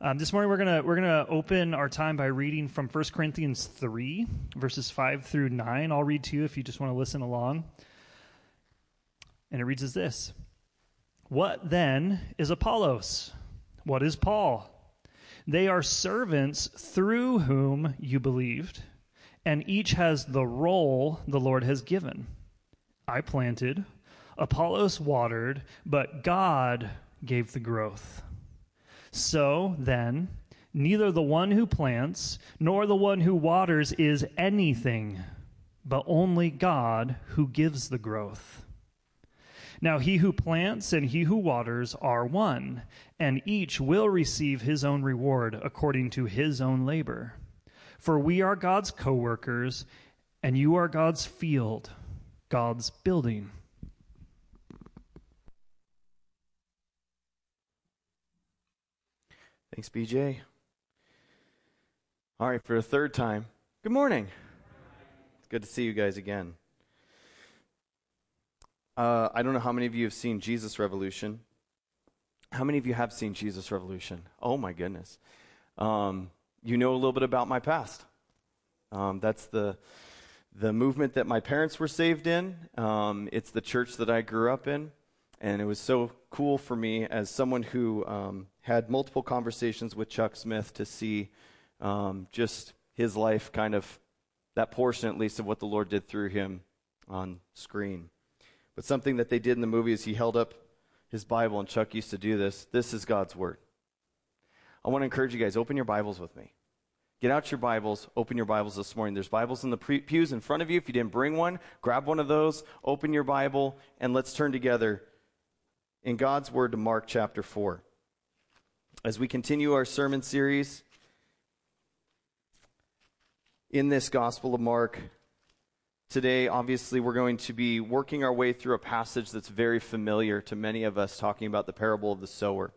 Um, this morning we're gonna we're gonna open our time by reading from 1 Corinthians three verses five through nine. I'll read to you if you just want to listen along. And it reads as this: What then is Apollos? What is Paul? They are servants through whom you believed, and each has the role the Lord has given. I planted, Apollos watered, but God gave the growth. So then, neither the one who plants nor the one who waters is anything, but only God who gives the growth. Now, he who plants and he who waters are one, and each will receive his own reward according to his own labor. For we are God's co workers, and you are God's field, God's building. Thanks, BJ. All right, for a third time, good morning. It's good to see you guys again. Uh, I don't know how many of you have seen Jesus Revolution. How many of you have seen Jesus Revolution? Oh my goodness. Um, you know a little bit about my past. Um, that's the the movement that my parents were saved in. Um, it's the church that I grew up in, and it was so cool for me as someone who um, had multiple conversations with Chuck Smith to see um, just his life, kind of that portion at least of what the Lord did through him on screen. But something that they did in the movie is he held up his Bible, and Chuck used to do this. This is God's Word. I want to encourage you guys, open your Bibles with me. Get out your Bibles, open your Bibles this morning. There's Bibles in the pews in front of you. If you didn't bring one, grab one of those, open your Bible, and let's turn together in God's Word to Mark chapter 4 as we continue our sermon series in this Gospel of Mark. Today, obviously, we're going to be working our way through a passage that's very familiar to many of us, talking about the parable of the sower.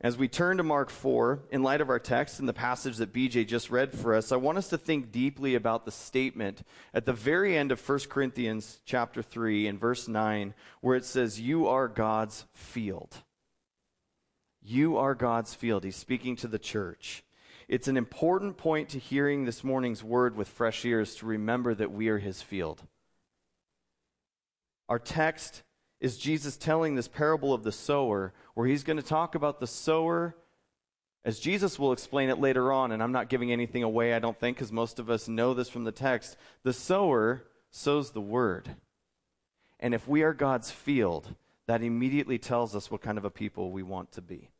As we turn to Mark 4, in light of our text and the passage that BJ just read for us, I want us to think deeply about the statement at the very end of 1 Corinthians chapter 3 in verse 9, where it says, You are God's field. You are God's field. He's speaking to the church. It's an important point to hearing this morning's word with fresh ears to remember that we are his field. Our text is Jesus telling this parable of the sower, where he's going to talk about the sower, as Jesus will explain it later on, and I'm not giving anything away, I don't think, because most of us know this from the text. The sower sows the word. And if we are God's field, that immediately tells us what kind of a people we want to be.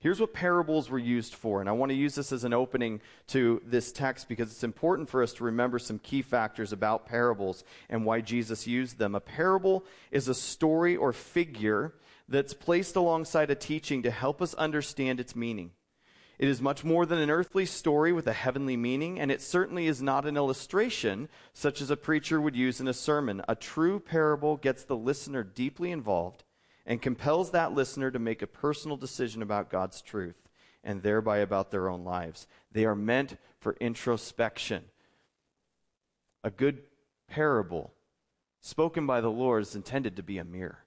Here's what parables were used for, and I want to use this as an opening to this text because it's important for us to remember some key factors about parables and why Jesus used them. A parable is a story or figure that's placed alongside a teaching to help us understand its meaning. It is much more than an earthly story with a heavenly meaning, and it certainly is not an illustration such as a preacher would use in a sermon. A true parable gets the listener deeply involved and compels that listener to make a personal decision about God's truth and thereby about their own lives. They are meant for introspection. A good parable spoken by the Lord is intended to be a mirror.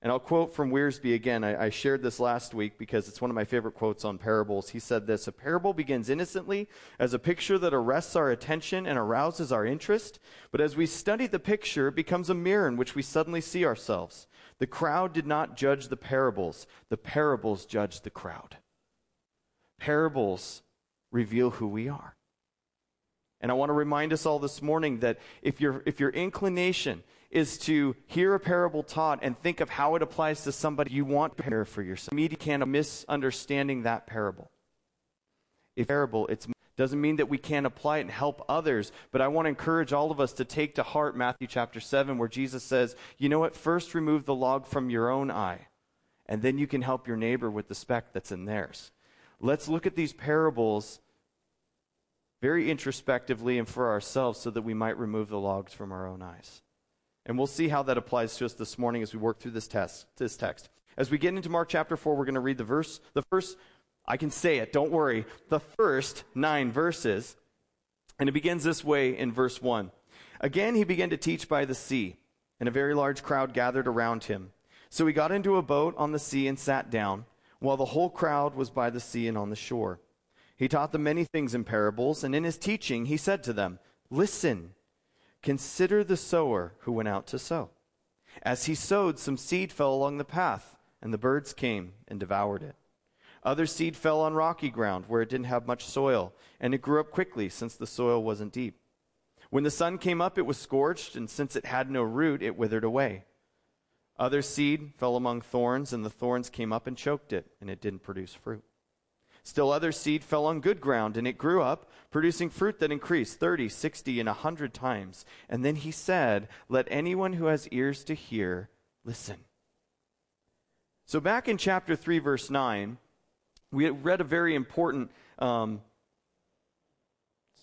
And I'll quote from Wiersbe again. I, I, shared this last week because it's one of my favorite quotes on parables. He said this A parable begins innocently as a picture that arrests our attention and arouses our interest. But as we study the picture, it becomes a mirror in which we suddenly see ourselves. The crowd did not judge the parables, the parables judged the crowd. Parables reveal who we are. And I want to remind us all this morning that if your, if your inclination is to hear a parable taught and think of how it applies to somebody you want to prepare for yourself, immediately can't misunderstanding that parable. If parable, it's doesn't mean that we can't apply it and help others, but I want to encourage all of us to take to heart Matthew chapter 7, where Jesus says, You know what? First remove the log from your own eye, and then you can help your neighbor with the speck that's in theirs. Let's look at these parables very introspectively and for ourselves so that we might remove the logs from our own eyes. And we'll see how that applies to us this morning as we work through this, test, this text. As we get into Mark chapter 4, we're going to read the verse, the first I can say it, don't worry. The first nine verses. And it begins this way in verse 1. Again, he began to teach by the sea, and a very large crowd gathered around him. So he got into a boat on the sea and sat down, while the whole crowd was by the sea and on the shore. He taught them many things in parables, and in his teaching he said to them, Listen, consider the sower who went out to sow. As he sowed, some seed fell along the path, and the birds came and devoured it. Other seed fell on rocky ground where it didn't have much soil, and it grew up quickly since the soil wasn't deep. When the sun came up, it was scorched, and since it had no root, it withered away. Other seed fell among thorns, and the thorns came up and choked it, and it didn't produce fruit. Still, other seed fell on good ground, and it grew up, producing fruit that increased 30, 60, and a 100 times. And then he said, Let anyone who has ears to hear listen. So, back in chapter 3, verse 9, we read a very important um,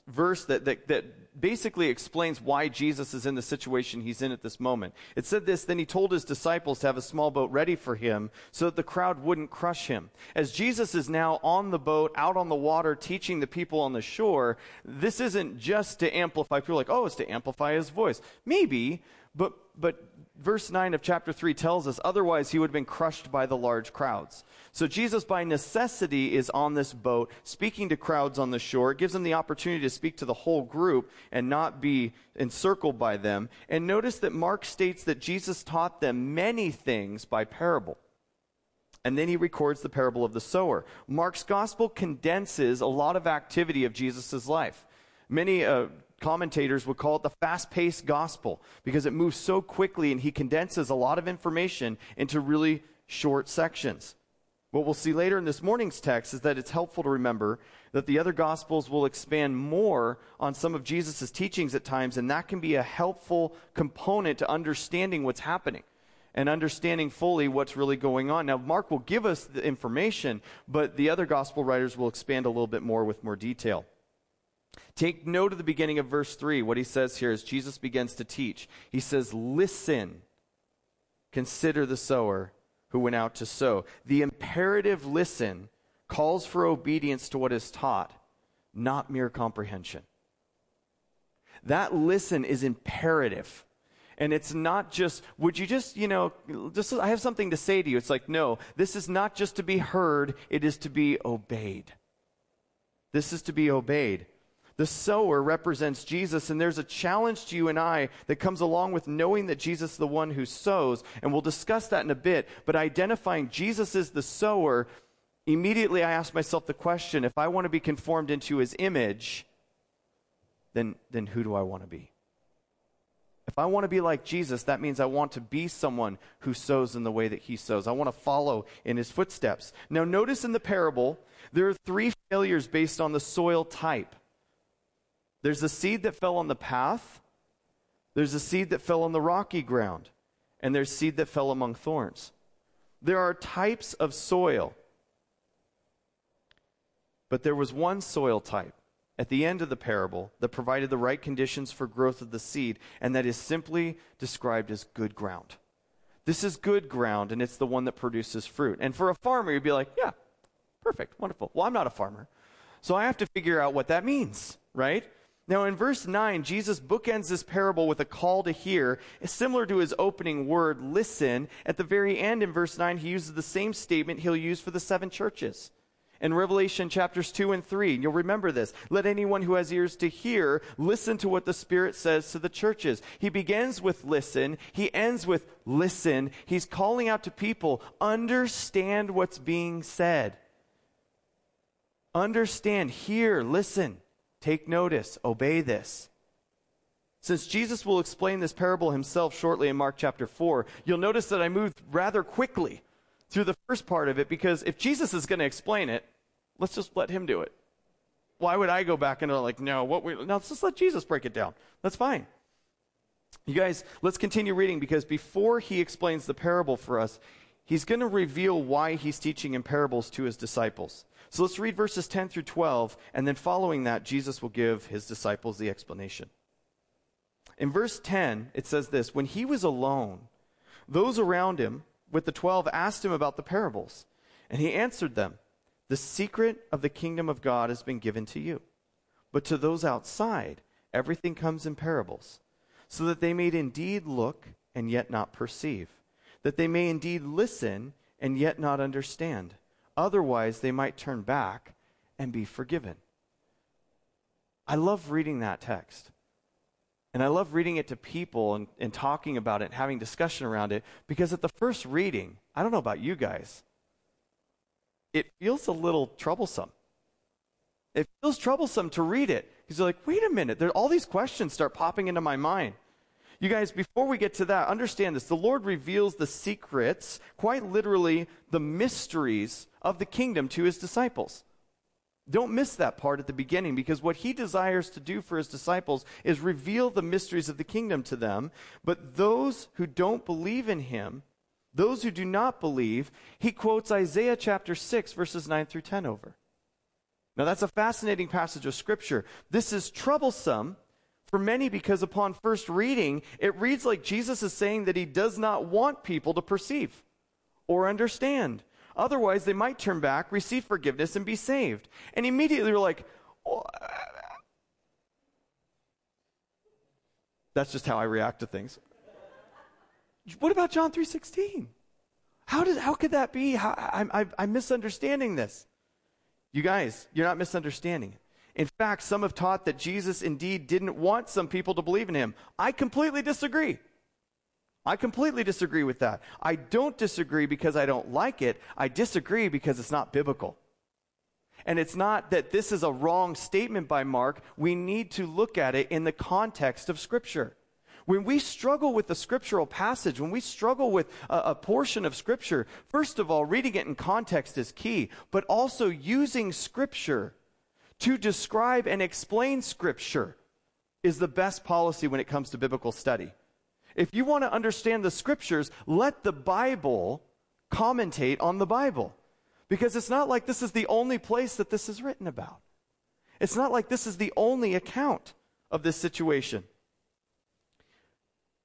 verse that, that, that basically explains why Jesus is in the situation he's in at this moment. It said this Then he told his disciples to have a small boat ready for him so that the crowd wouldn't crush him. As Jesus is now on the boat, out on the water, teaching the people on the shore, this isn't just to amplify. People like, oh, it's to amplify his voice. Maybe, but, but verse 9 of chapter 3 tells us otherwise he would have been crushed by the large crowds. So Jesus, by necessity, is on this boat speaking to crowds on the shore. It gives them the opportunity to speak to the whole group and not be encircled by them. And notice that Mark states that Jesus taught them many things by parable. And then he records the parable of the sower. Mark's gospel condenses a lot of activity of Jesus' life. Many uh, commentators would call it the fast paced gospel because it moves so quickly and he condenses a lot of information into really short sections. What we'll see later in this morning's text is that it's helpful to remember that the other gospels will expand more on some of Jesus' teachings at times, and that can be a helpful component to understanding what's happening and understanding fully what's really going on. Now, Mark will give us the information, but the other gospel writers will expand a little bit more with more detail. Take note of the beginning of verse 3. What he says here as Jesus begins to teach. He says, Listen, consider the sower who went out to sow. The imperative listen calls for obedience to what is taught, not mere comprehension. That listen is imperative. And it's not just, would you just, you know, just, I have something to say to you. It's like, no, this is not just to be heard, it is to be obeyed. This is to be obeyed. The sower represents Jesus, and there's a challenge to you and I that comes along with knowing that Jesus is the one who sows, and we'll discuss that in a bit. But identifying Jesus as the sower, immediately I ask myself the question if I want to be conformed into his image, then, then who do I want to be? If I want to be like Jesus, that means I want to be someone who sows in the way that he sows. I want to follow in his footsteps. Now, notice in the parable, there are three failures based on the soil type. There's a seed that fell on the path, there's a seed that fell on the rocky ground, and there's seed that fell among thorns. There are types of soil. But there was one soil type at the end of the parable that provided the right conditions for growth of the seed, and that is simply described as good ground. This is good ground, and it's the one that produces fruit. And for a farmer, you'd be like, yeah, perfect, wonderful. Well, I'm not a farmer. So I have to figure out what that means, right? Now, in verse 9, Jesus bookends this parable with a call to hear, similar to his opening word, listen. At the very end, in verse 9, he uses the same statement he'll use for the seven churches. In Revelation chapters 2 and 3, you'll remember this. Let anyone who has ears to hear listen to what the Spirit says to the churches. He begins with listen, he ends with listen. He's calling out to people, understand what's being said. Understand, hear, listen. Take notice, obey this. Since Jesus will explain this parable himself shortly in Mark chapter 4, you'll notice that I moved rather quickly through the first part of it because if Jesus is going to explain it, let's just let him do it. Why would I go back and like, no, what we, no, let's just let Jesus break it down. That's fine. You guys, let's continue reading because before he explains the parable for us, he's going to reveal why he's teaching in parables to his disciples. So let's read verses 10 through 12, and then following that, Jesus will give his disciples the explanation. In verse 10, it says this When he was alone, those around him with the twelve asked him about the parables. And he answered them The secret of the kingdom of God has been given to you. But to those outside, everything comes in parables, so that they may indeed look and yet not perceive, that they may indeed listen and yet not understand Otherwise, they might turn back and be forgiven. I love reading that text. And I love reading it to people and, and talking about it, having discussion around it, because at the first reading, I don't know about you guys, it feels a little troublesome. It feels troublesome to read it because you're like, wait a minute, there, all these questions start popping into my mind. You guys, before we get to that, understand this. The Lord reveals the secrets, quite literally, the mysteries of the kingdom to his disciples. Don't miss that part at the beginning because what he desires to do for his disciples is reveal the mysteries of the kingdom to them. But those who don't believe in him, those who do not believe, he quotes Isaiah chapter 6, verses 9 through 10 over. Now, that's a fascinating passage of scripture. This is troublesome for many because upon first reading, it reads like Jesus is saying that he does not want people to perceive or understand Otherwise, they might turn back, receive forgiveness, and be saved. And immediately we're like, oh. that's just how I react to things. What about John 3.16? How, does, how could that be? How, I, I'm misunderstanding this. You guys, you're not misunderstanding it. In fact, some have taught that Jesus indeed didn't want some people to believe in him. I completely disagree. I completely disagree with that. I don't disagree because I don't like it. I disagree because it's not biblical. And it's not that this is a wrong statement by Mark. We need to look at it in the context of Scripture. When we struggle with the scriptural passage, when we struggle with a, a, portion of Scripture, first of all, reading it in context is key, but also using Scripture to describe and explain Scripture is the best policy when it comes to biblical study. If you want to understand the scriptures, let the Bible commentate on the Bible. Because it's not like this is the only place that this is written about. It's not like this is the only account of this situation.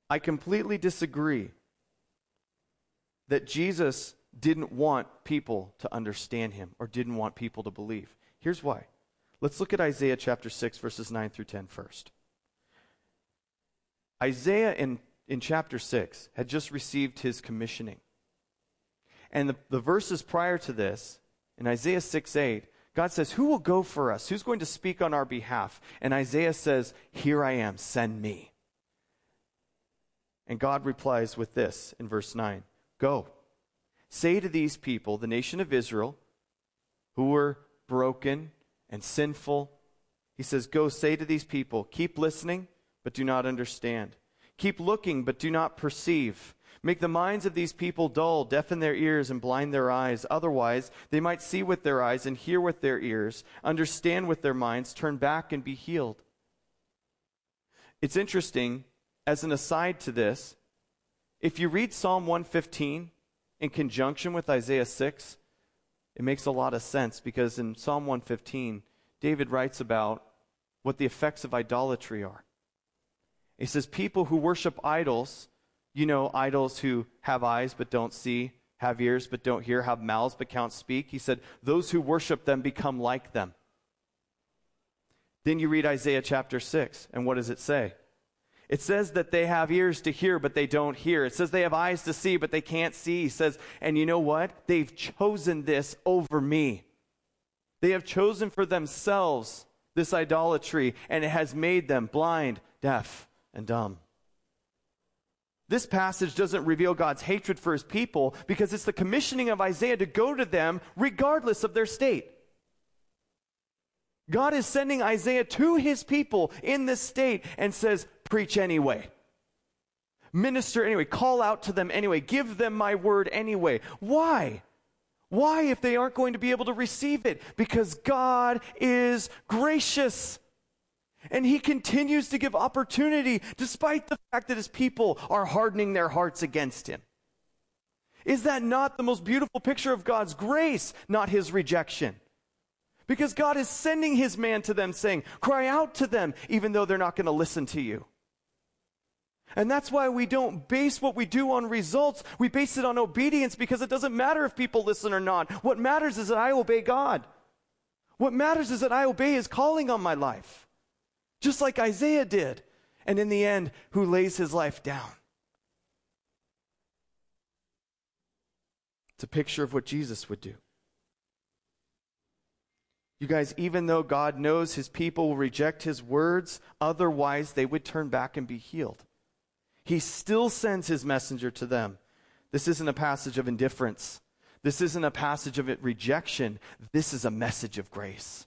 I completely disagree that Jesus didn't want people to understand him or didn't want people to believe. Here's why. Let's look at Isaiah chapter 6, verses 9 through 10 first. Isaiah in in chapter 6 had just received his commissioning. And the, the verses prior to this, in Isaiah 6 8, God says, Who will go for us? Who's going to speak on our behalf? And Isaiah says, Here I am, send me. And God replies with this in verse 9 Go, say to these people, the nation of Israel, who were broken and sinful, He says, Go, say to these people, keep listening, but do not understand. Keep looking, but do not perceive. Make the minds of these people dull, deafen their ears, and blind their eyes. Otherwise, they might see with their eyes and hear with their ears, understand with their minds, turn back and be healed. It's interesting, as an aside to this, if you read Psalm 115 in conjunction with Isaiah 6, it makes a lot of sense because in Psalm 115, David writes about what the effects of idolatry are. He says, People who worship idols, you know, idols who have eyes but don't see, have ears but don't hear, have mouths but can't speak. He said, Those who worship them become like them. Then you read Isaiah chapter 6, and what does it say? It says that they have ears to hear, but they don't hear. It says they have eyes to see, but they can't see. He says, and you know what? They've chosen this over me. They have chosen for themselves this idolatry, and it has made them blind, deaf, and dumb. This passage doesn't reveal God's hatred for his people because it's the commissioning of Isaiah to go to them regardless of their state. God is sending Isaiah to his people in this state and says, Preach anyway. Minister anyway. Call out to them anyway. Give them my word anyway. Why? Why, if they aren't going to be able to receive it? Because God is gracious. And he continues to give opportunity despite the fact that his people are hardening their hearts against him. Is that not the most beautiful picture of God's grace, not his rejection? Because God is sending his man to them saying, cry out to them, even though they're not going to listen to you. And that's why we don't base what we do on results. We base it on obedience because it doesn't matter if people listen or not. What matters is that I obey God. What matters is that I obey his calling on my life just like Isaiah did. And in the end, who lays his life down. It's a picture of what Jesus would do. You guys, even though God knows his people will reject his words, otherwise they would turn back and be healed. He still sends his messenger to them. This isn't a passage of indifference. This isn't a passage of rejection. This is a message of grace.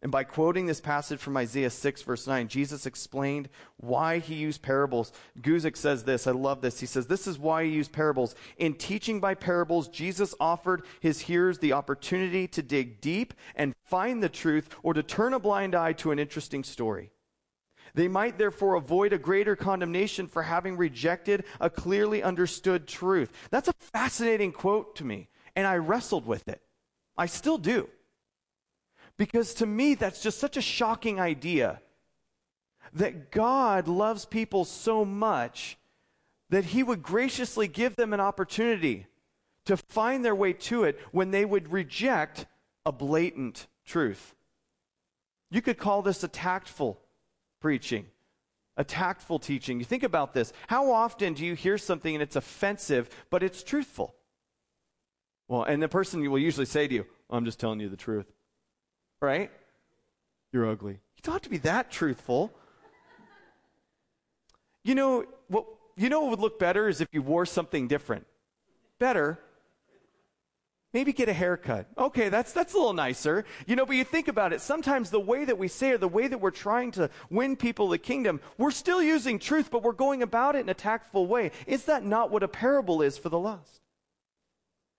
And by quoting this passage from Isaiah 6, verse 9, Jesus explained why he used parables. Guzik says this, I love this. He says, This is why he used parables. In teaching by parables, Jesus offered his hearers the opportunity to dig deep and find the truth or to turn a blind eye to an interesting story. They might therefore avoid a greater condemnation for having rejected a clearly understood truth. That's a fascinating quote to me, and I wrestled with it. I still do. Because to me, that's just such a shocking idea that God loves people so much that he would graciously give them an opportunity to find their way to it when they would reject a blatant truth. You could call this a tactful preaching, a tactful teaching. You think about this. How often do you hear something and it's offensive, but it's truthful? Well, and the person will usually say to you, I'm just telling you the truth right? You're ugly. You don't have to be that truthful. You know what? You know what would look better is if you wore something different. Better. Maybe get a haircut. Okay, that's that's a little nicer. You know, but you think about it, sometimes the way that we say or the way that we're trying to win people the kingdom, we're still using truth, but we're going about it in a tactful way. Is that not what a parable is for the lost?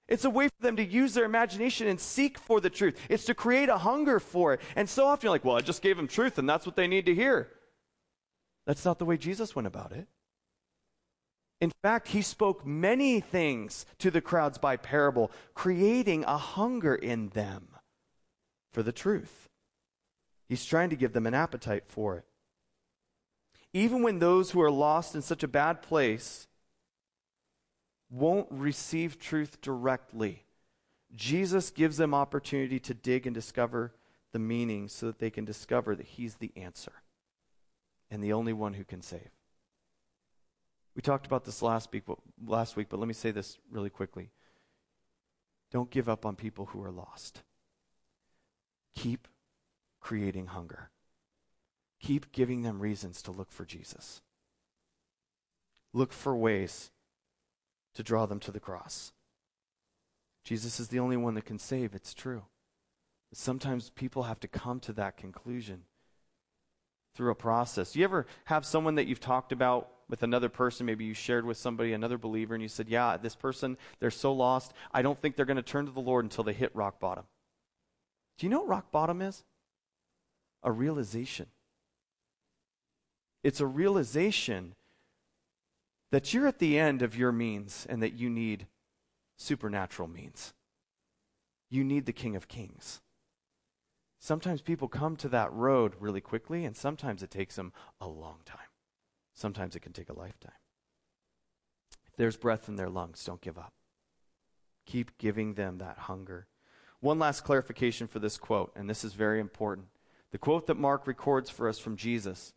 It's a way for them to use their imagination and seek for the truth. It's to create a hunger for it. And so often you're like, well, I just gave them truth and that's what they need to hear. That's not the way Jesus went about it. In fact, he spoke many things to the crowds by parable, creating a hunger in them for the truth. He's trying to give them an appetite for it. Even when those who are lost in such a bad place won't receive truth directly. Jesus gives them opportunity to dig and discover the meaning so that they can discover that He's the answer and the only one who can save. We talked about this last week, but, last week, but let me say this really quickly. Don't give up on people who are lost. Keep creating hunger. Keep giving them reasons to look for Jesus. Look for ways to draw them to the cross. Jesus is the only one that can save, it's true. But sometimes people have to come to that conclusion through a process. You ever have someone that you've talked about with another person, maybe you shared with somebody, another believer, and you said, Yeah, this person, they're so lost, I don't think they're going to turn to the Lord until they hit rock bottom. Do you know what rock bottom is? A realization. It's a realization that you're at the end of your means and that you need supernatural means. You need the King of Kings. Sometimes people come to that road really quickly, and sometimes it takes them a long time. Sometimes it can take a lifetime. If there's breath in their lungs, don't give up. Keep giving them that hunger. One last clarification for this quote, and this is very important. The quote that Mark records for us from Jesus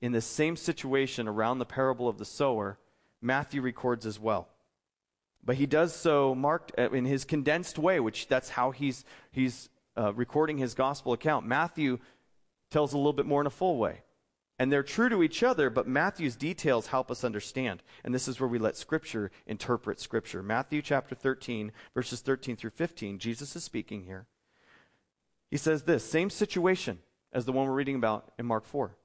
in the same situation around the parable of the sower Matthew records as well. But he does so marked uh, in his condensed way, which that's how he's, he's uh, recording his gospel account. Matthew tells a little bit more in a full way. And they're true to each other, but Matthew's details help us understand. And this is where we let Scripture interpret Scripture. Matthew chapter 13, verses 13 through 15, Jesus is speaking here. He says this same situation as the one we're reading about in Mark 4.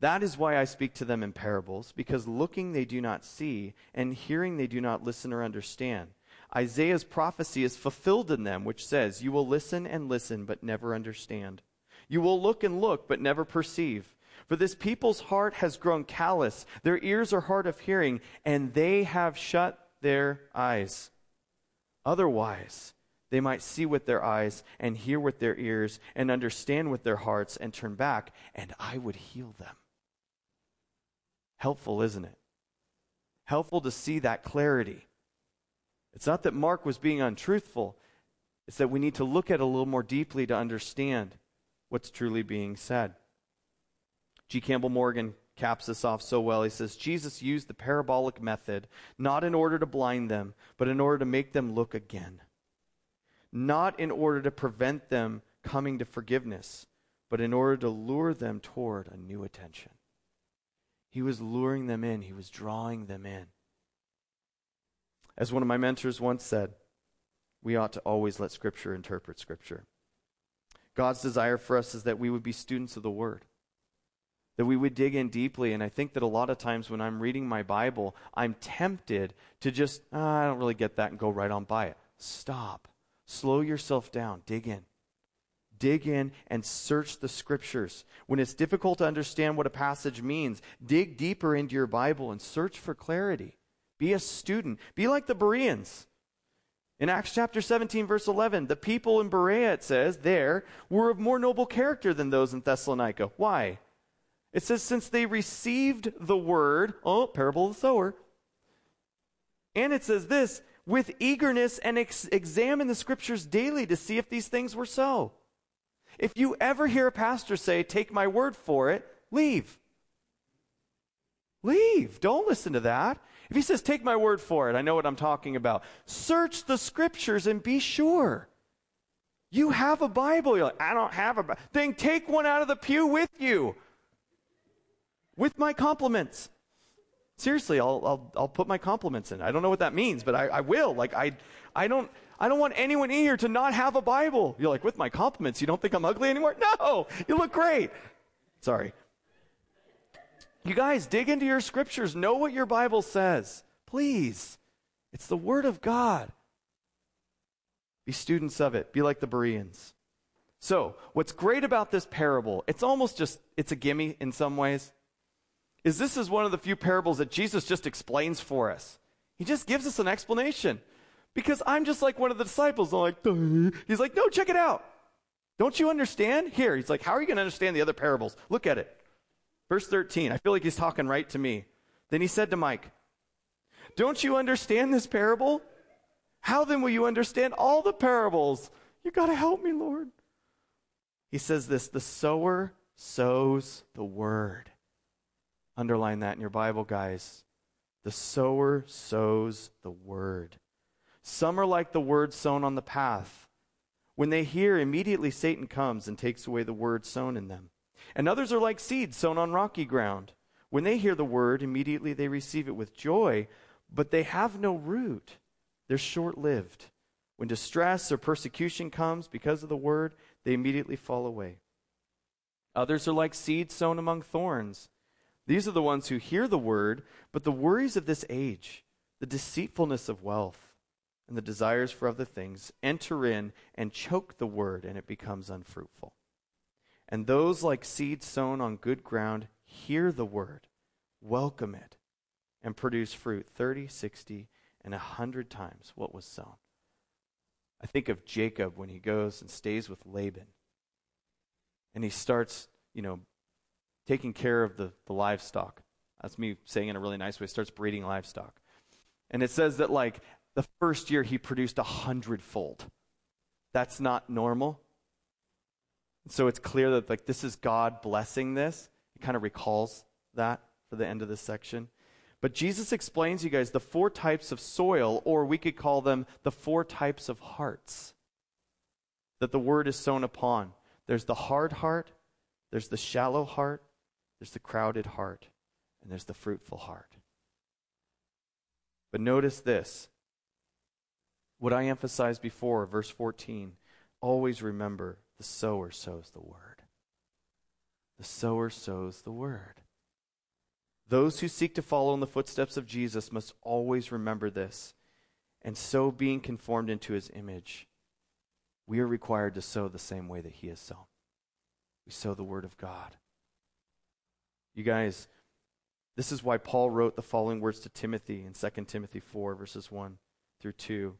That is why I speak to them in parables, because looking they do not see, and hearing they do not listen or understand. Isaiah's prophecy is fulfilled in them, which says, You will listen and listen, but never understand. You will look and look, but never perceive. For this people's heart has grown callous, their ears are hard of hearing, and they have shut their eyes. Otherwise, they might see with their eyes, and hear with their ears, and understand with their hearts, and turn back, and I would heal them. Helpful, isn't it? Helpful to see that clarity. It's not that Mark was being untruthful, it's that we need to look at it a little more deeply to understand what's truly being said. G. Campbell Morgan caps this off so well. He says, Jesus used the parabolic method not in order to blind them, but in order to make them look again. Not in order to prevent them coming to forgiveness, but in order to lure them toward a new attention. He was luring them in, he was drawing them in. As one of my mentors once said, we ought to always let Scripture interpret Scripture. God's desire for us is that we would be students of the Word, that we would dig in deeply. And I think that a lot of times when I'm reading my Bible, I'm tempted to just, oh, I don't really get that, and go right on by it. Stop. Slow yourself down. Dig in. Dig in and search the scriptures. When it's difficult to understand what a passage means, dig deeper into your Bible and search for clarity. Be a student. Be like the Bereans. In Acts chapter 17, verse 11, the people in Berea, it says, there were of more noble character than those in Thessalonica. Why? It says, since they received the word, oh, parable of the sower. And it says this, with eagerness and ex- examine the scriptures daily to see if these things were so. If you ever hear a pastor say, take my word for it, leave. Leave. Don't listen to that. If he says, take my word for it, I know what I'm talking about. Search the scriptures and be sure. You have a Bible. You're like, I don't have a Bible. Then take one out of the pew with you. With my compliments. Seriously, I'll, I'll, I'll put my compliments in. I don't know what that means, but I, I will. Like, I, I don't, I don't want anyone in here to not have a Bible. You're like, with my compliments, you don't think I'm ugly anymore? No, you look great. Sorry. You guys, dig into your scriptures. Know what your Bible says. Please. It's the Word of God. Be students of it. Be like the Bereans. So, what's great about this parable, it's almost just, it's a gimme in some ways, is this is one of the few parables that Jesus just explains for us. He just gives us an explanation. Because I'm just like one of the disciples. I'm like, Duh. he's like, no, check it out. Don't you understand? Here, he's like, how are you going to understand the other parables? Look at it. Verse 13, I feel like he's talking right to me. Then he said to Mike, Don't you understand this parable? How then will you understand all the parables? You got to help me, Lord. He says this the sower sows the word. Underline that in your Bible, guys. The sower sows the word. Some are like the word sown on the path. When they hear, immediately Satan comes and takes away the word sown in them. And others are like seeds sown on rocky ground. When they hear the word, immediately they receive it with joy, but they have no root. They're short lived. When distress or persecution comes because of the word, they immediately fall away. Others are like seeds sown among thorns. These are the ones who hear the word, but the worries of this age, the deceitfulness of wealth, and the desires for other things enter in and choke the word, and it becomes unfruitful. And those like seeds sown on good ground hear the word, welcome it, and produce fruit 30, 60, and a 100 times what was sown. I think of Jacob when he goes and stays with Laban. And he starts, you know, taking care of the, the livestock. That's me saying in a really nice way. Starts breeding livestock. And it says that, like, the first year he produced a hundredfold. That's not normal. So it's clear that like this is God blessing this. It kind of recalls that for the end of this section. But Jesus explains, you guys, the four types of soil, or we could call them the four types of hearts that the word is sown upon. There's the hard heart, there's the shallow heart, there's the crowded heart, and there's the fruitful heart. But notice this. What I emphasized before, verse 14, always remember the sower sows the word. The sower sows the word. Those who seek to follow in the footsteps of Jesus must always remember this. And so, being conformed into his image, we are required to sow the same way that he has sown. We sow the word of God. You guys, this is why Paul wrote the following words to Timothy in 2 Timothy 4, verses 1 through 2.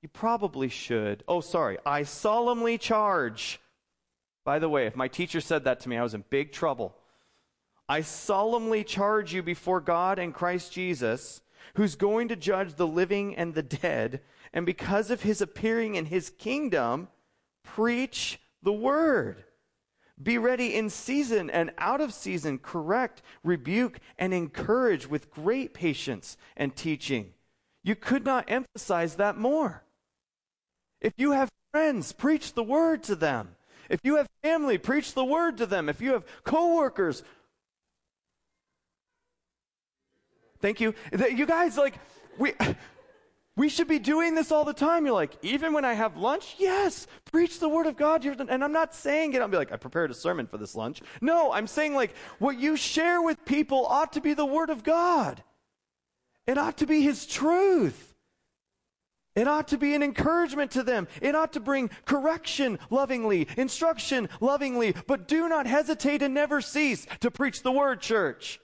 You probably should. Oh, sorry. I solemnly charge. By the way, if my teacher said that to me, I was in big trouble. I solemnly charge you before God and Christ Jesus, who's going to judge the living and the dead, and because of his appearing in his kingdom, preach the word. Be ready in season and out of season, correct, rebuke, and encourage with great patience and teaching. You could not emphasize that more. If you have friends, preach the word to them. If you have family, preach the word to them. If you have coworkers, thank you. You guys, like, we. We should be doing this all the time. You're like, even when I have lunch, yes, preach the word of God. And I'm not saying it, I'll be like, I prepared a sermon for this lunch. No, I'm saying like, what you share with people ought to be the word of God. It ought to be his truth. It ought to be an encouragement to them. It ought to bring correction lovingly, instruction lovingly, but do not hesitate and never cease to preach the word, church.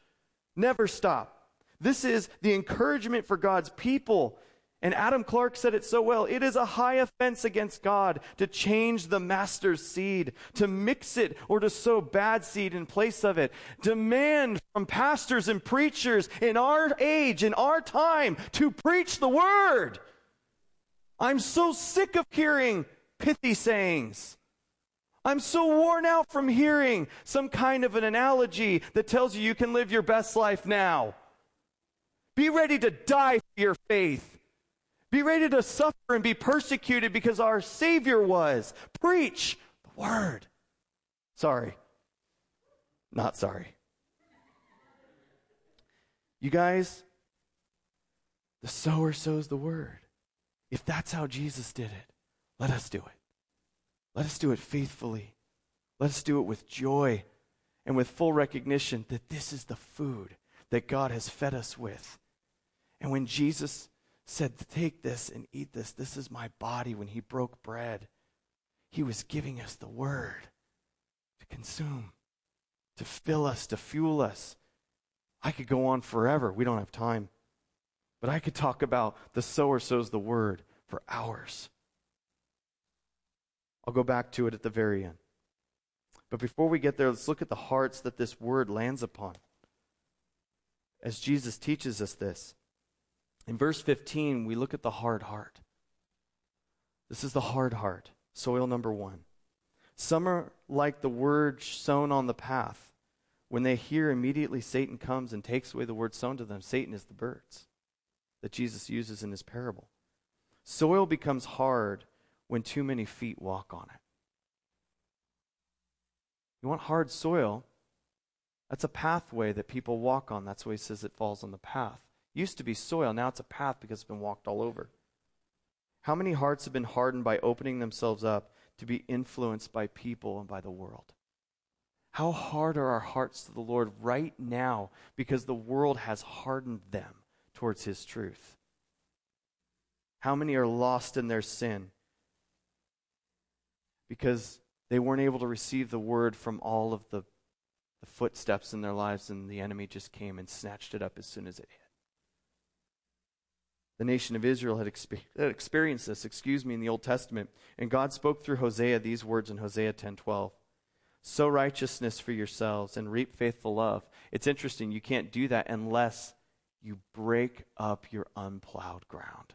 Never stop. This is the encouragement for God's people and Adam Clarke said it so well. It is a high offense against God to change the master's seed, to mix it, or to sow bad seed in place of it. Demand from pastors and preachers in our age, in our time, to preach the word. I'm so sick of hearing pithy sayings. I'm so worn out from hearing some kind of an analogy that tells you you can live your best life now. Be ready to die for your faith. Be ready to suffer and be persecuted because our Savior was. Preach the word. Sorry. Not sorry. You guys, the sower sows the word. If that's how Jesus did it, let us do it. Let us do it faithfully. Let us do it with joy and with full recognition that this is the food that God has fed us with. And when Jesus said, Take this and eat this. This is my body when he broke bread. He was giving us the word to consume, to fill us, to fuel us. I could go on forever. We don't have time. But I could talk about the sower sows the word for hours. I'll go back to it at the very end. But before we get there, let's look at the hearts that this word lands upon. As Jesus teaches us this, in verse 15, we look at the hard heart. This is the hard heart, soil number one. Some are like the word sown on the path. When they hear, immediately Satan comes and takes away the word sown to them. Satan is the birds that Jesus uses in his parable. Soil becomes hard when too many feet walk on it. You want hard soil? That's a pathway that people walk on. That's why he says it falls on the path. Used to be soil, now it's a path because it's been walked all over. How many hearts have been hardened by opening themselves up to be influenced by people and by the world? How hard are our hearts to the Lord right now because the world has hardened them towards His truth? How many are lost in their sin because they weren't able to receive the word from all of the, the footsteps in their lives and the enemy just came and snatched it up as soon as it hit? The nation of Israel had, had experienced this, excuse me, in the Old Testament. And God spoke through Hosea these words in Hosea 10:12. Sow righteousness for yourselves and reap faithful love. It's interesting, you can't do that unless you break up your unplowed ground.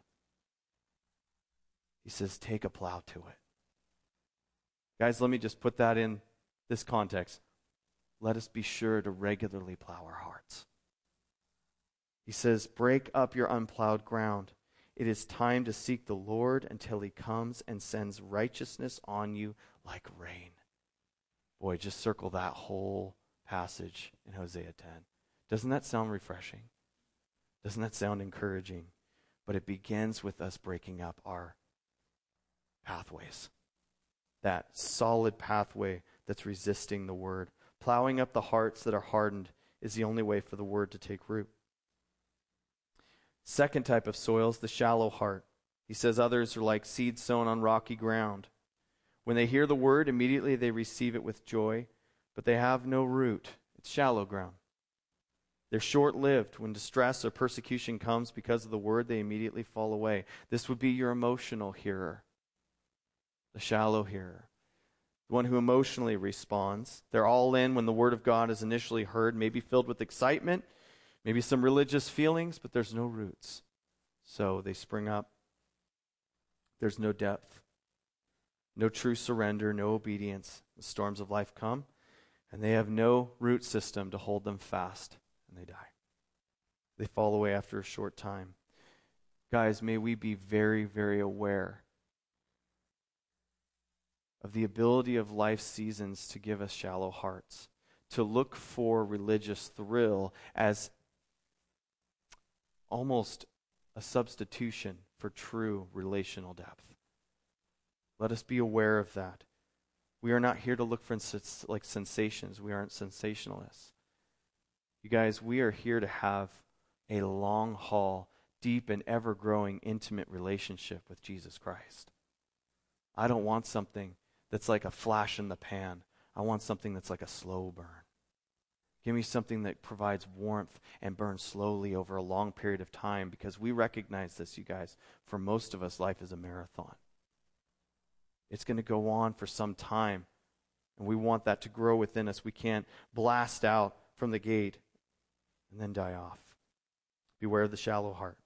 He says, take a plow to it. Guys, let me just put that in this context. Let us be sure to regularly plow our hearts. He says, Break up your unplowed ground. It is time to seek the Lord until he comes and sends righteousness on you like rain. Boy, just circle that whole passage in Hosea 10. Doesn't that sound refreshing? Doesn't that sound encouraging? But it begins with us breaking up our pathways. That solid pathway that's resisting the word. Plowing up the hearts that are hardened is the only way for the word to take root. Second type of soil is the shallow heart. He says others are like seeds sown on rocky ground. When they hear the word, immediately they receive it with joy, but they have no root. It's shallow ground. They're short lived. When distress or persecution comes because of the word, they immediately fall away. This would be your emotional hearer, the shallow hearer, the one who emotionally responds. They're all in when the word of God is initially heard, maybe filled with excitement maybe some religious feelings, but there's no roots. So they spring up. There's no depth, no true surrender, no obedience. The storms of life come, and they have no root system to hold them fast, and they die. They fall away after a short time. Guys, may we be very, very aware of the ability of life seasons to give us shallow hearts, to look for religious thrill as almost a substitution for true relational depth. Let us be aware of that. We are not here to look for like sensations. We aren't sensationalists. You guys, we are here to have a long haul, deep and ever growing, intimate relationship with Jesus Christ. I don't want something that's like a flash in the pan. I want something that's like a slow burn. Give me something that provides warmth and burns slowly over a long period of time because we recognize this, you guys. For most of us, life is a marathon. It's going to go on for some time, and we want that to grow within us. We can't blast out from the gate and then die off. Beware of the shallow heart.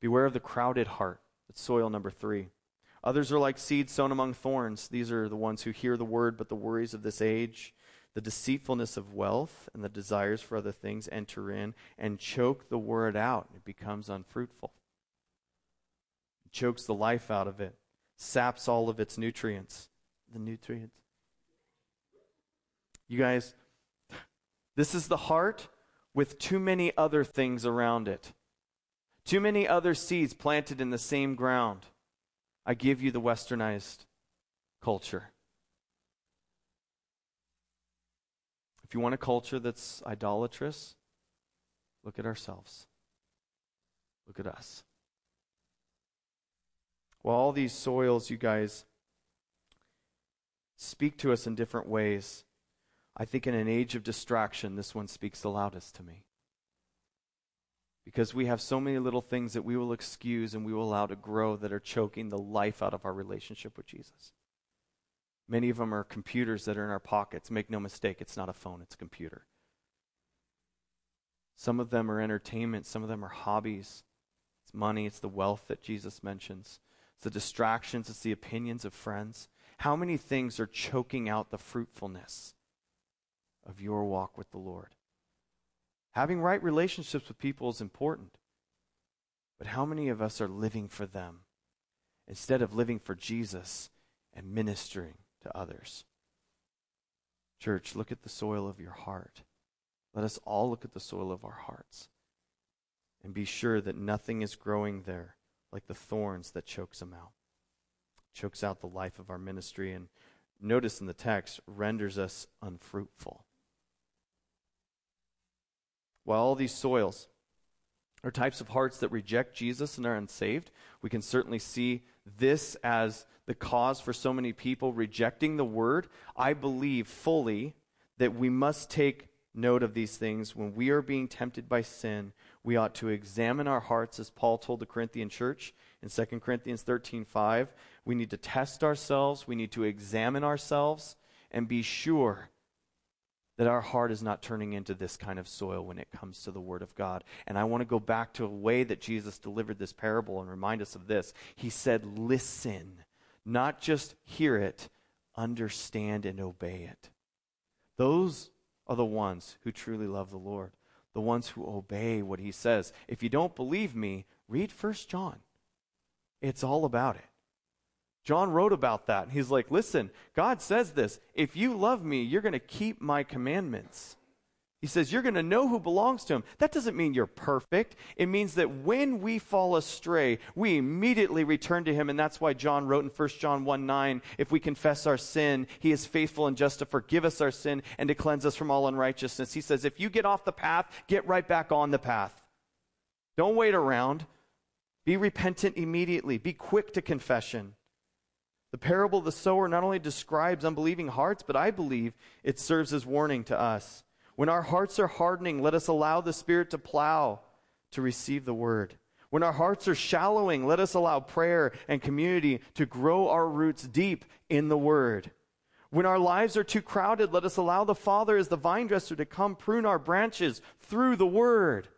Beware of the crowded heart. That's soil number three. Others are like seeds sown among thorns. These are the ones who hear the word, but the worries of this age, the deceitfulness of wealth, and the desires for other things enter in and choke the word out. It becomes unfruitful. It chokes the life out of it, saps all of its nutrients. The nutrients. You guys, this is the heart with too many other things around it. Too many other seeds planted in the same ground. I give you the westernized culture. If you want a culture that's idolatrous, look at ourselves. Look at us. Well, all these soils, you guys, speak to us in different ways. I think in an age of distraction, this one speaks the loudest to me because we have so many little things that we will excuse and we will allow to grow that are choking the life out of our relationship with Jesus. Many of them are computers that are in our pockets. Make no mistake, it's not a phone, it's a computer. Some of them are entertainment, some of them are hobbies. It's money, it's the wealth that Jesus mentions, it's the distractions, it's the opinions of friends. How many things are choking out the fruitfulness of your walk with the Lord? Having right relationships with people is important. But how many of us are living for them instead of living for Jesus and ministering to others? Church, look at the soil of your heart. Let us all look at the soil of our hearts and be sure that nothing is growing there like the thorns that chokes them out. Chokes out the life of our ministry and notice in the text renders us unfruitful. While all these soils are types of hearts that reject Jesus and are unsaved, we can certainly see this as the cause for so many people rejecting the word. I believe fully that we must take note of these things when we are being tempted by sin. We ought to examine our hearts, as Paul told the Corinthian church in 2 Corinthians 13 5. We need to test ourselves, we need to examine ourselves, and be sure that our heart is not turning into this kind of soil when it comes to the Word of God. And I want to go back to a way that Jesus delivered this parable and remind us of this. He said, Listen, not just hear it, understand and obey it. Those are the ones who truly love the Lord, the ones who obey what He says. If you don't believe me, read First John. It's all about it. John wrote about that. He's like, listen, God says this. If you love me, you're going to keep my commandments. He says, You're going to know who belongs to him. That doesn't mean you're perfect. It means that when we fall astray, we immediately return to him. And that's why John wrote in 1 John 1 9, if we confess our sin, he is faithful and just to forgive us our sin and to cleanse us from all unrighteousness. He says, If you get off the path, get right back on the path. Don't wait around. Be repentant immediately. Be quick to confession. The parable of the sower not only describes unbelieving hearts, but I believe it serves as warning to us. When our hearts are hardening, let us allow the Spirit to plow to receive the word. When our hearts are shallowing, let us allow prayer and community to grow our roots deep in the word. When our lives are too crowded, let us allow the Father as the vine dresser to come prune our branches through the word.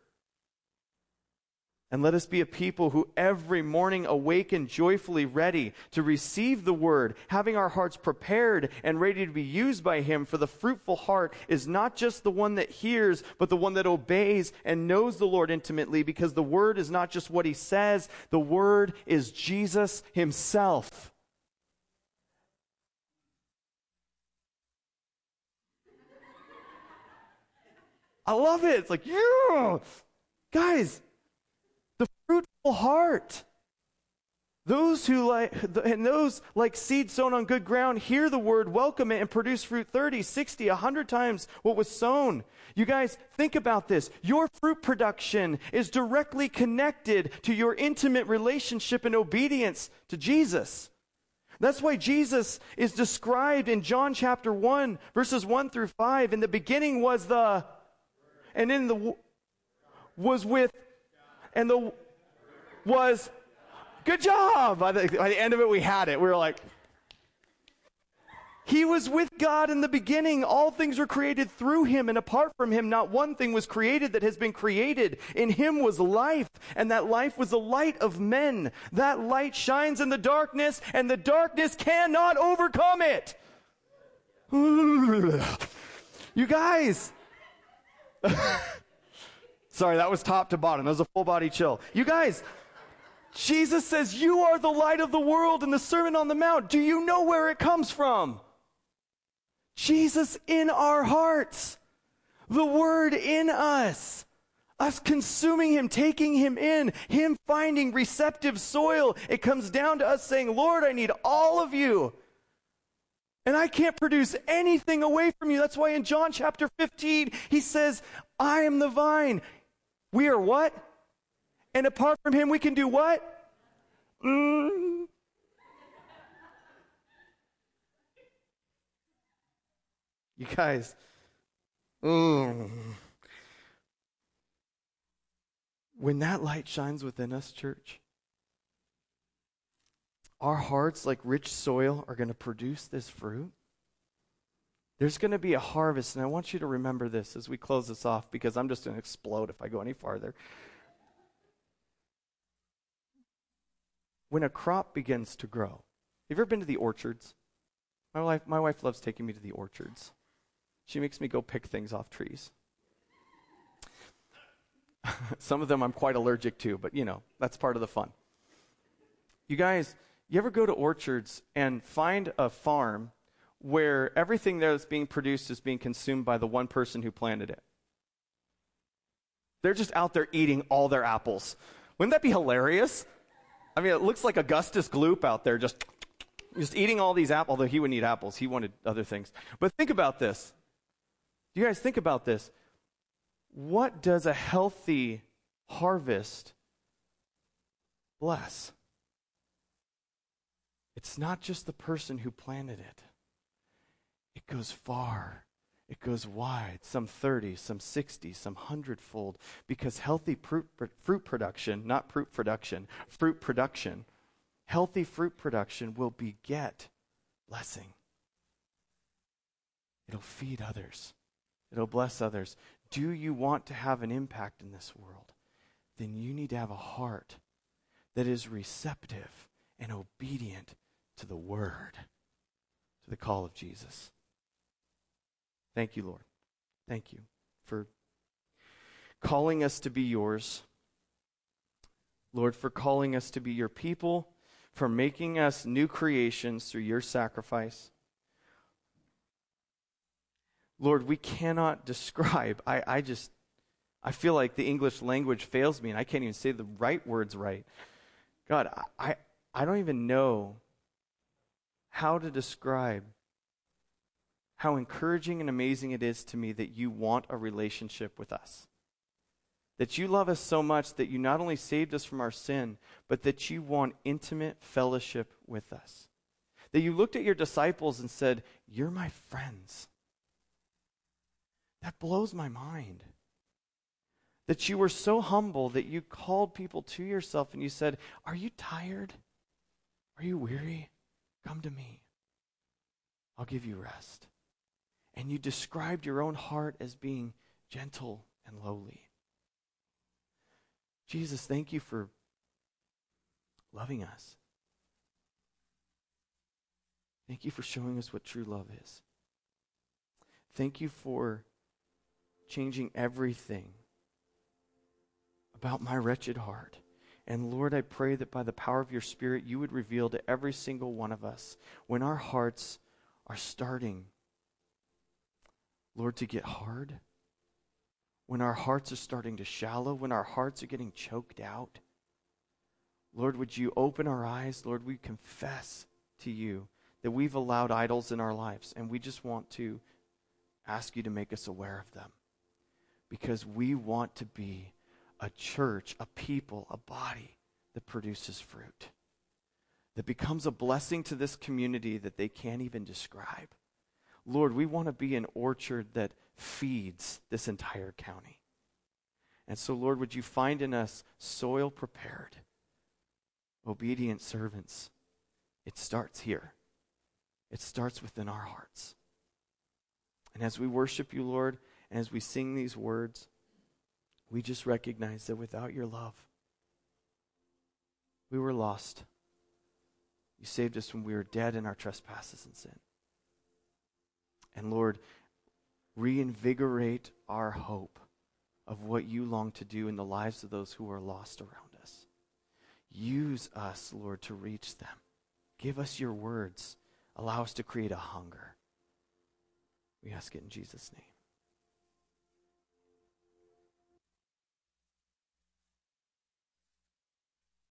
And let us be a people who every morning awaken joyfully ready to receive the word, having our hearts prepared and ready to be used by him. For the fruitful heart is not just the one that hears, but the one that obeys and knows the Lord intimately, because the word is not just what he says, the word is Jesus himself. I love it. It's like, yeah, guys heart. Those who like, and those like seed sown on good ground hear the word, welcome it, and produce fruit 30, 60, 100 times what was sown. You guys, think about this. Your fruit production is directly connected to your intimate relationship and obedience to Jesus. That's why Jesus is described in John chapter 1, verses 1 through 5. In the beginning was the, and in the, was with, and the, was Good job. By the, by the end of it, we had it. We were like, he was with God in the beginning. All things were created through him, and apart from him, not one thing was created that has been created. In him was life, and that life was the light of men. That light shines in the darkness, and the darkness cannot overcome it. You guys. Sorry, that was top to bottom. That was a full body chill. You guys, Jesus says, You are the light of the world in the Sermon on the Mount. Do you know where it comes from? Jesus in our hearts, the Word in us, us consuming Him, taking Him in, Him finding receptive soil. It comes down to us saying, Lord, I need all of you. And I can't produce anything away from you. That's why in John chapter 15, he says, I am the vine. We are what? And apart from him, we can do what? Mm. You guys, mm. when that light shines within us, church, our hearts, like rich soil, are going to produce this fruit. There's going to be a harvest, and I want you to remember this as we close this off because I'm just going to explode if I go any farther. When a crop begins to grow. Have you ever been to the orchards? My wife, my wife loves taking me to the orchards. She makes me go pick things off trees. Some of them I'm quite allergic to, but you know, that's part of the fun. You guys, you ever go to orchards and find a farm where everything there that's being produced is being consumed by the one person who planted it? They're just out there eating all their apples. Wouldn't that be hilarious? I mean, it looks like Augustus Gloop out there just, just eating all these apples, although he wouldn't eat apples. He wanted other things. But think about this. You guys think about this. What does a healthy harvest bless? It's not just the person who planted it, it goes far it goes wide, some 30, some 60, some hundredfold, because healthy fruit, fruit production, not fruit production, fruit production, healthy fruit production will beget blessing. It'll feed others, it'll bless others. Do you want to have an impact in this world? Then you need to have a heart that is receptive and obedient to the word, to the call of Jesus. Thank you, Lord. Thank you for calling us to be yours. Lord, for calling us to be your people, for making us new creations through your sacrifice. Lord, we cannot describe. I, I just, I feel like the English language fails me and I can't even say the right words right. God, I, I don't even know how to describe how encouraging and amazing it is to me that you want a relationship with us. That you love us so much that you not only saved us from our sin, but that you want intimate fellowship with us. That you looked at your disciples and said, You're my friends. That blows my mind. That you were so humble that you called people to yourself and you said, Are you tired? Are you weary? Come to me. I'll give you rest and you described your own heart as being gentle and lowly. Jesus, thank you for loving us. Thank you for showing us what true love is. Thank you for changing everything about my wretched heart. And Lord, I pray that by the power of your Spirit, you would reveal to every single one of us when our hearts are starting Lord, to get hard, when our hearts are starting to shallow, when our hearts are getting choked out. Lord, would you open our eyes? Lord, we confess to you that we've allowed idols in our lives, and we just want to ask you to make us aware of them because we want to be a church, a people, a body that produces fruit, that becomes a blessing to this community that they can't even describe. Lord, we want to be an orchard that feeds this entire county. And so, Lord, would you find in us soil prepared, obedient servants? It starts here, it starts within our hearts. And as we worship you, Lord, and as we sing these words, we just recognize that without your love, we were lost. You saved us when we were dead in our trespasses and sin. And Lord, reinvigorate our hope of what you long to do in the lives of those who are lost around us. Use us, Lord, to reach them. Give us your words. Allow us to create a hunger. We ask it in Jesus' name.